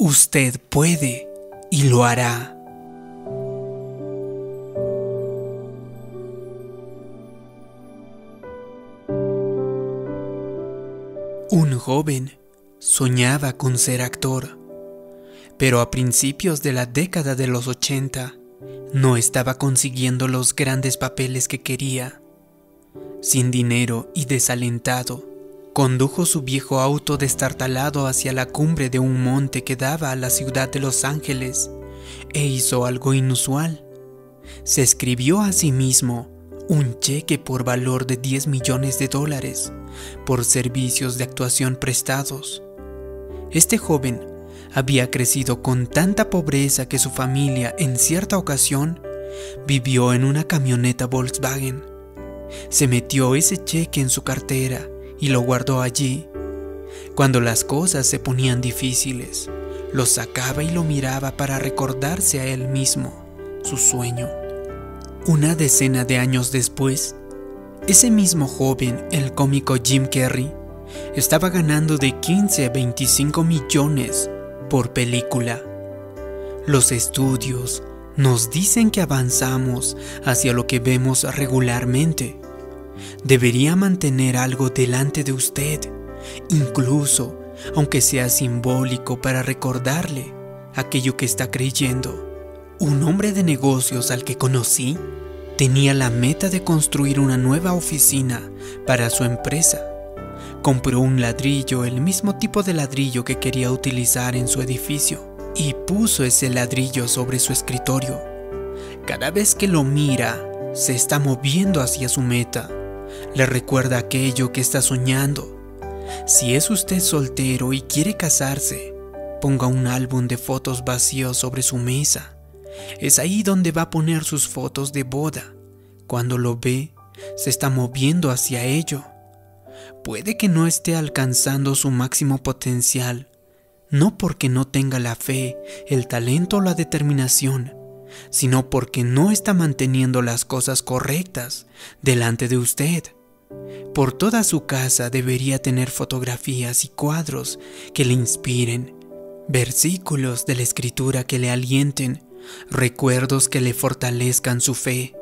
Usted puede y lo hará. Un joven soñaba con ser actor, pero a principios de la década de los 80 no estaba consiguiendo los grandes papeles que quería. Sin dinero y desalentado, condujo su viejo auto destartalado hacia la cumbre de un monte que daba a la ciudad de Los Ángeles e hizo algo inusual. Se escribió a sí mismo un cheque por valor de 10 millones de dólares por servicios de actuación prestados. Este joven había crecido con tanta pobreza que su familia en cierta ocasión vivió en una camioneta Volkswagen. Se metió ese cheque en su cartera y lo guardó allí. Cuando las cosas se ponían difíciles, lo sacaba y lo miraba para recordarse a él mismo su sueño. Una decena de años después, ese mismo joven, el cómico Jim Carrey, estaba ganando de 15 a 25 millones por película. Los estudios nos dicen que avanzamos hacia lo que vemos regularmente. Debería mantener algo delante de usted, incluso aunque sea simbólico para recordarle aquello que está creyendo. Un hombre de negocios al que conocí tenía la meta de construir una nueva oficina para su empresa. Compró un ladrillo, el mismo tipo de ladrillo que quería utilizar en su edificio, y puso ese ladrillo sobre su escritorio. Cada vez que lo mira, se está moviendo hacia su meta. Le recuerda aquello que está soñando. Si es usted soltero y quiere casarse, ponga un álbum de fotos vacío sobre su mesa es ahí donde va a poner sus fotos de boda. Cuando lo ve, se está moviendo hacia ello. Puede que no esté alcanzando su máximo potencial, no porque no tenga la fe, el talento o la determinación, sino porque no está manteniendo las cosas correctas delante de usted. Por toda su casa debería tener fotografías y cuadros que le inspiren, versículos de la escritura que le alienten recuerdos que le fortalezcan su fe.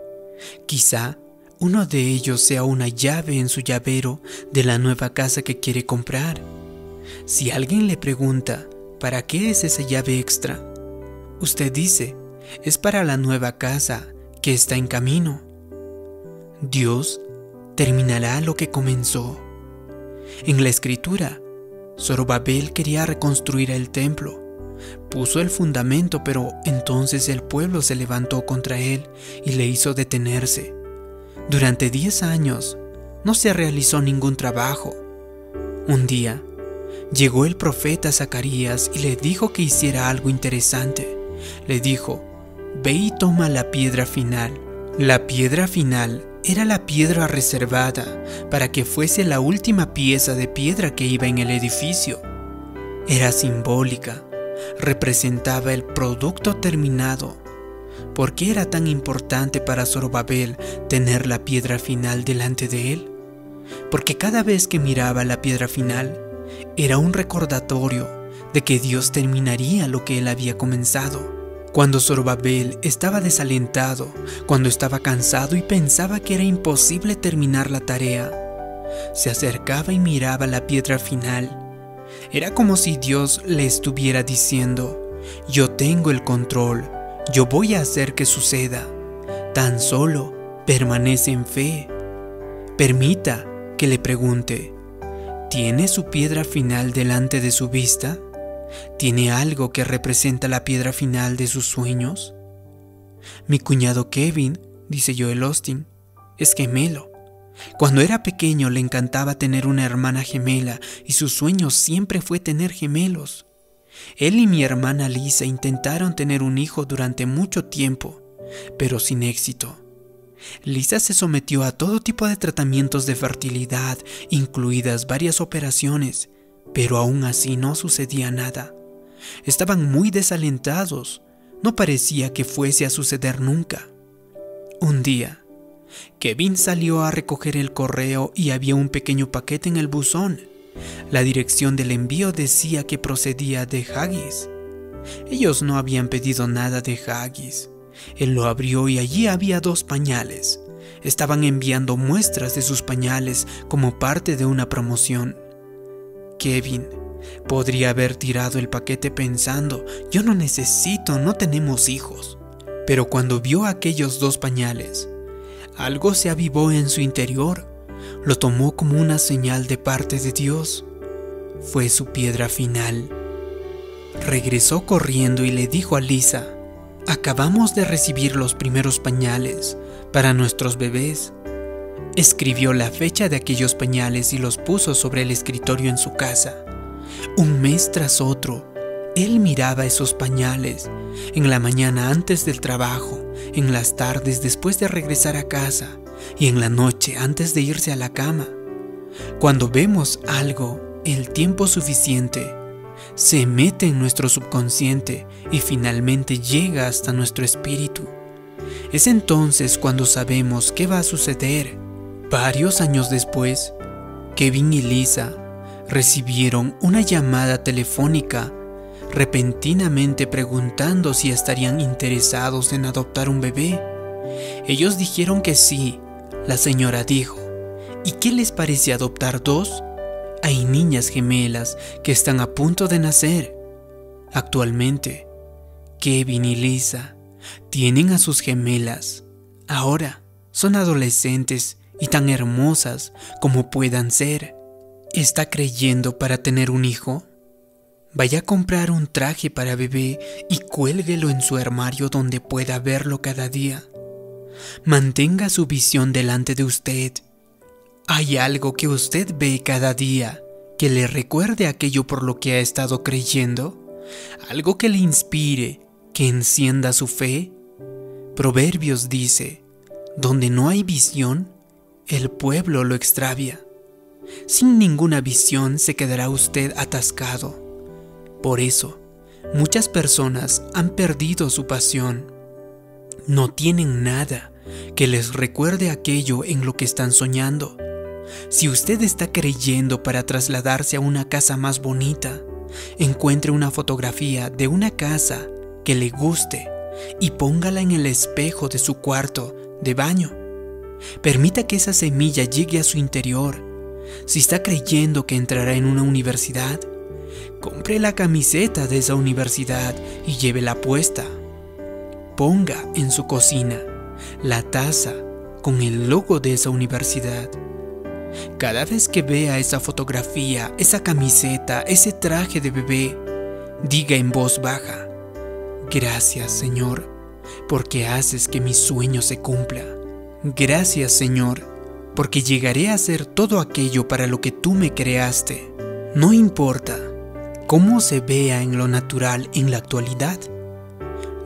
Quizá uno de ellos sea una llave en su llavero de la nueva casa que quiere comprar. Si alguien le pregunta, ¿para qué es esa llave extra? Usted dice, es para la nueva casa que está en camino. Dios terminará lo que comenzó. En la escritura, Zorobabel quería reconstruir el templo Puso el fundamento, pero entonces el pueblo se levantó contra él y le hizo detenerse. Durante diez años no se realizó ningún trabajo. Un día llegó el profeta Zacarías y le dijo que hiciera algo interesante. Le dijo, ve y toma la piedra final. La piedra final era la piedra reservada para que fuese la última pieza de piedra que iba en el edificio. Era simbólica representaba el producto terminado. ¿Por qué era tan importante para Zorobabel tener la piedra final delante de él? Porque cada vez que miraba la piedra final, era un recordatorio de que Dios terminaría lo que él había comenzado. Cuando Zorobabel estaba desalentado, cuando estaba cansado y pensaba que era imposible terminar la tarea, se acercaba y miraba la piedra final era como si Dios le estuviera diciendo, yo tengo el control, yo voy a hacer que suceda. Tan solo permanece en fe. Permita que le pregunte, ¿tiene su piedra final delante de su vista? ¿Tiene algo que representa la piedra final de sus sueños? Mi cuñado Kevin, dice Joel Austin, es gemelo. Cuando era pequeño le encantaba tener una hermana gemela y su sueño siempre fue tener gemelos. Él y mi hermana Lisa intentaron tener un hijo durante mucho tiempo, pero sin éxito. Lisa se sometió a todo tipo de tratamientos de fertilidad, incluidas varias operaciones, pero aún así no sucedía nada. Estaban muy desalentados, no parecía que fuese a suceder nunca. Un día, Kevin salió a recoger el correo y había un pequeño paquete en el buzón. La dirección del envío decía que procedía de Haggis. Ellos no habían pedido nada de Haggis. Él lo abrió y allí había dos pañales. Estaban enviando muestras de sus pañales como parte de una promoción. Kevin podría haber tirado el paquete pensando, yo no necesito, no tenemos hijos. Pero cuando vio aquellos dos pañales, algo se avivó en su interior. Lo tomó como una señal de parte de Dios. Fue su piedra final. Regresó corriendo y le dijo a Lisa, acabamos de recibir los primeros pañales para nuestros bebés. Escribió la fecha de aquellos pañales y los puso sobre el escritorio en su casa. Un mes tras otro, él miraba esos pañales en la mañana antes del trabajo, en las tardes después de regresar a casa y en la noche antes de irse a la cama. Cuando vemos algo el tiempo suficiente, se mete en nuestro subconsciente y finalmente llega hasta nuestro espíritu. Es entonces cuando sabemos qué va a suceder. Varios años después, Kevin y Lisa recibieron una llamada telefónica repentinamente preguntando si estarían interesados en adoptar un bebé. Ellos dijeron que sí. La señora dijo, ¿y qué les parece adoptar dos? Hay niñas gemelas que están a punto de nacer. Actualmente, Kevin y Lisa tienen a sus gemelas. Ahora son adolescentes y tan hermosas como puedan ser. ¿Está creyendo para tener un hijo? Vaya a comprar un traje para bebé y cuélguelo en su armario donde pueda verlo cada día. Mantenga su visión delante de usted. ¿Hay algo que usted ve cada día que le recuerde aquello por lo que ha estado creyendo? ¿Algo que le inspire, que encienda su fe? Proverbios dice, donde no hay visión, el pueblo lo extravia. Sin ninguna visión se quedará usted atascado por eso, muchas personas han perdido su pasión. No tienen nada que les recuerde aquello en lo que están soñando. Si usted está creyendo para trasladarse a una casa más bonita, encuentre una fotografía de una casa que le guste y póngala en el espejo de su cuarto de baño. Permita que esa semilla llegue a su interior. Si está creyendo que entrará en una universidad, Compre la camiseta de esa universidad y llévela puesta. Ponga en su cocina la taza con el logo de esa universidad. Cada vez que vea esa fotografía, esa camiseta, ese traje de bebé, diga en voz baja, gracias Señor, porque haces que mi sueño se cumpla. Gracias Señor, porque llegaré a hacer todo aquello para lo que tú me creaste. No importa cómo se vea en lo natural en la actualidad.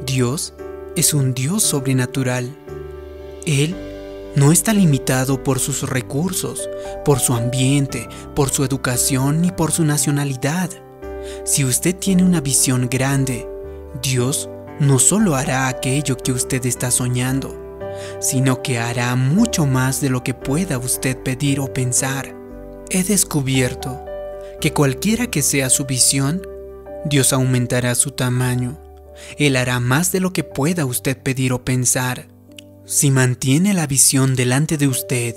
Dios es un Dios sobrenatural. Él no está limitado por sus recursos, por su ambiente, por su educación ni por su nacionalidad. Si usted tiene una visión grande, Dios no solo hará aquello que usted está soñando, sino que hará mucho más de lo que pueda usted pedir o pensar. He descubierto que cualquiera que sea su visión, Dios aumentará su tamaño. Él hará más de lo que pueda usted pedir o pensar. Si mantiene la visión delante de usted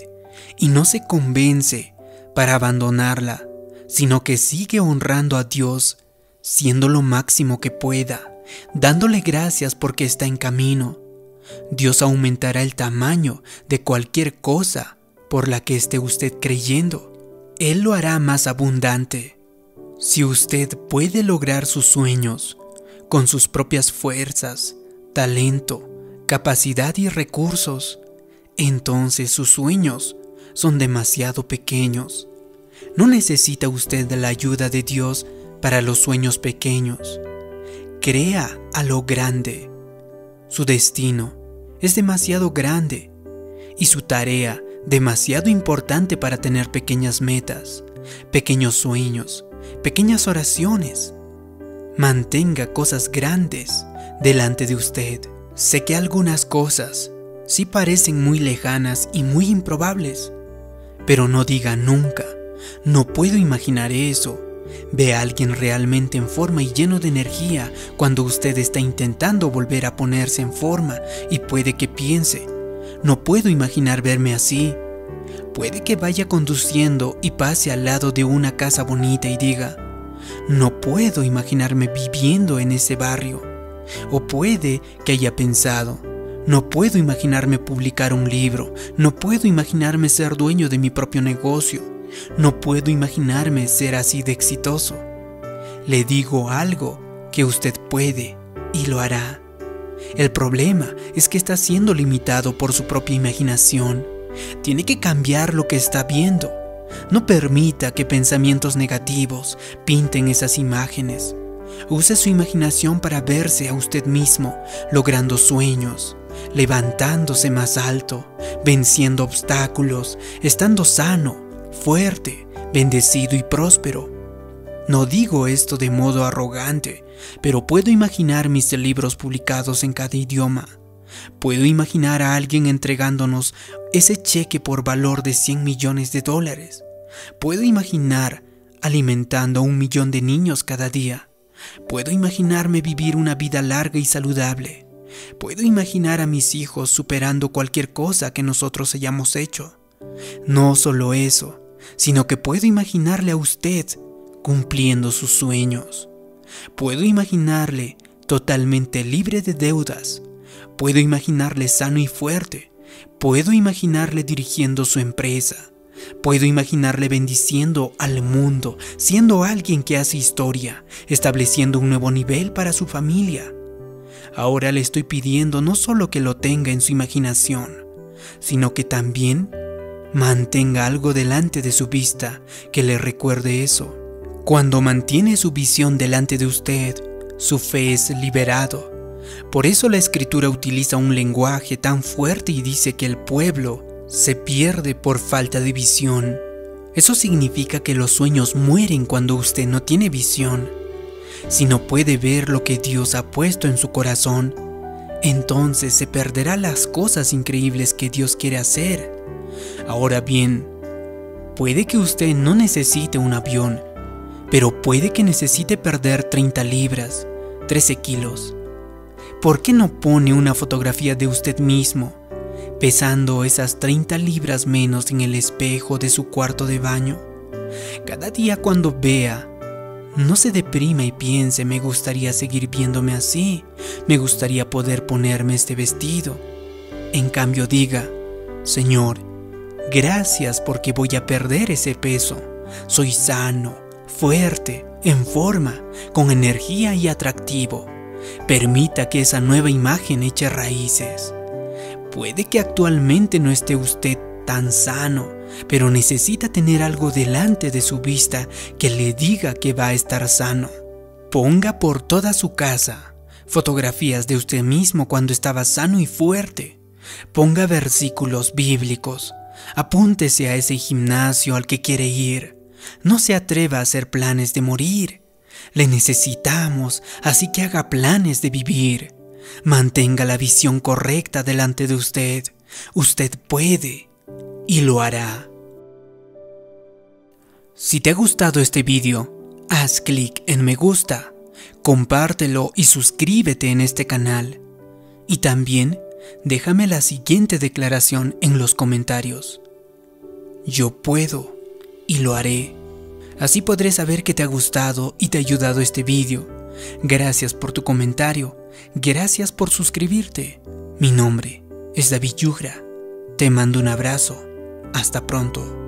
y no se convence para abandonarla, sino que sigue honrando a Dios, siendo lo máximo que pueda, dándole gracias porque está en camino, Dios aumentará el tamaño de cualquier cosa por la que esté usted creyendo. Él lo hará más abundante. Si usted puede lograr sus sueños con sus propias fuerzas, talento, capacidad y recursos, entonces sus sueños son demasiado pequeños. No necesita usted la ayuda de Dios para los sueños pequeños. Crea a lo grande. Su destino es demasiado grande y su tarea demasiado importante para tener pequeñas metas, pequeños sueños, pequeñas oraciones. Mantenga cosas grandes delante de usted. Sé que algunas cosas sí parecen muy lejanas y muy improbables, pero no diga nunca, no puedo imaginar eso, Ve a alguien realmente en forma y lleno de energía cuando usted está intentando volver a ponerse en forma y puede que piense, no puedo imaginar verme así. Puede que vaya conduciendo y pase al lado de una casa bonita y diga, no puedo imaginarme viviendo en ese barrio. O puede que haya pensado, no puedo imaginarme publicar un libro, no puedo imaginarme ser dueño de mi propio negocio, no puedo imaginarme ser así de exitoso. Le digo algo que usted puede y lo hará. El problema es que está siendo limitado por su propia imaginación. Tiene que cambiar lo que está viendo. No permita que pensamientos negativos pinten esas imágenes. Use su imaginación para verse a usted mismo, logrando sueños, levantándose más alto, venciendo obstáculos, estando sano, fuerte, bendecido y próspero. No digo esto de modo arrogante, pero puedo imaginar mis libros publicados en cada idioma. Puedo imaginar a alguien entregándonos ese cheque por valor de 100 millones de dólares. Puedo imaginar alimentando a un millón de niños cada día. Puedo imaginarme vivir una vida larga y saludable. Puedo imaginar a mis hijos superando cualquier cosa que nosotros hayamos hecho. No solo eso, sino que puedo imaginarle a usted cumpliendo sus sueños. Puedo imaginarle totalmente libre de deudas. Puedo imaginarle sano y fuerte. Puedo imaginarle dirigiendo su empresa. Puedo imaginarle bendiciendo al mundo, siendo alguien que hace historia, estableciendo un nuevo nivel para su familia. Ahora le estoy pidiendo no solo que lo tenga en su imaginación, sino que también mantenga algo delante de su vista que le recuerde eso. Cuando mantiene su visión delante de usted, su fe es liberado. Por eso la escritura utiliza un lenguaje tan fuerte y dice que el pueblo se pierde por falta de visión. Eso significa que los sueños mueren cuando usted no tiene visión. Si no puede ver lo que Dios ha puesto en su corazón, entonces se perderá las cosas increíbles que Dios quiere hacer. Ahora bien, puede que usted no necesite un avión, pero puede que necesite perder 30 libras, 13 kilos. ¿Por qué no pone una fotografía de usted mismo, pesando esas 30 libras menos en el espejo de su cuarto de baño? Cada día cuando vea, no se deprima y piense, me gustaría seguir viéndome así, me gustaría poder ponerme este vestido. En cambio diga, Señor, gracias porque voy a perder ese peso, soy sano, fuerte, en forma, con energía y atractivo. Permita que esa nueva imagen eche raíces. Puede que actualmente no esté usted tan sano, pero necesita tener algo delante de su vista que le diga que va a estar sano. Ponga por toda su casa fotografías de usted mismo cuando estaba sano y fuerte. Ponga versículos bíblicos. Apúntese a ese gimnasio al que quiere ir. No se atreva a hacer planes de morir. Le necesitamos, así que haga planes de vivir. Mantenga la visión correcta delante de usted. Usted puede y lo hará. Si te ha gustado este vídeo, haz clic en me gusta, compártelo y suscríbete en este canal. Y también déjame la siguiente declaración en los comentarios. Yo puedo y lo haré. Así podré saber que te ha gustado y te ha ayudado este vídeo. Gracias por tu comentario. Gracias por suscribirte. Mi nombre es David Yugra. Te mando un abrazo. Hasta pronto.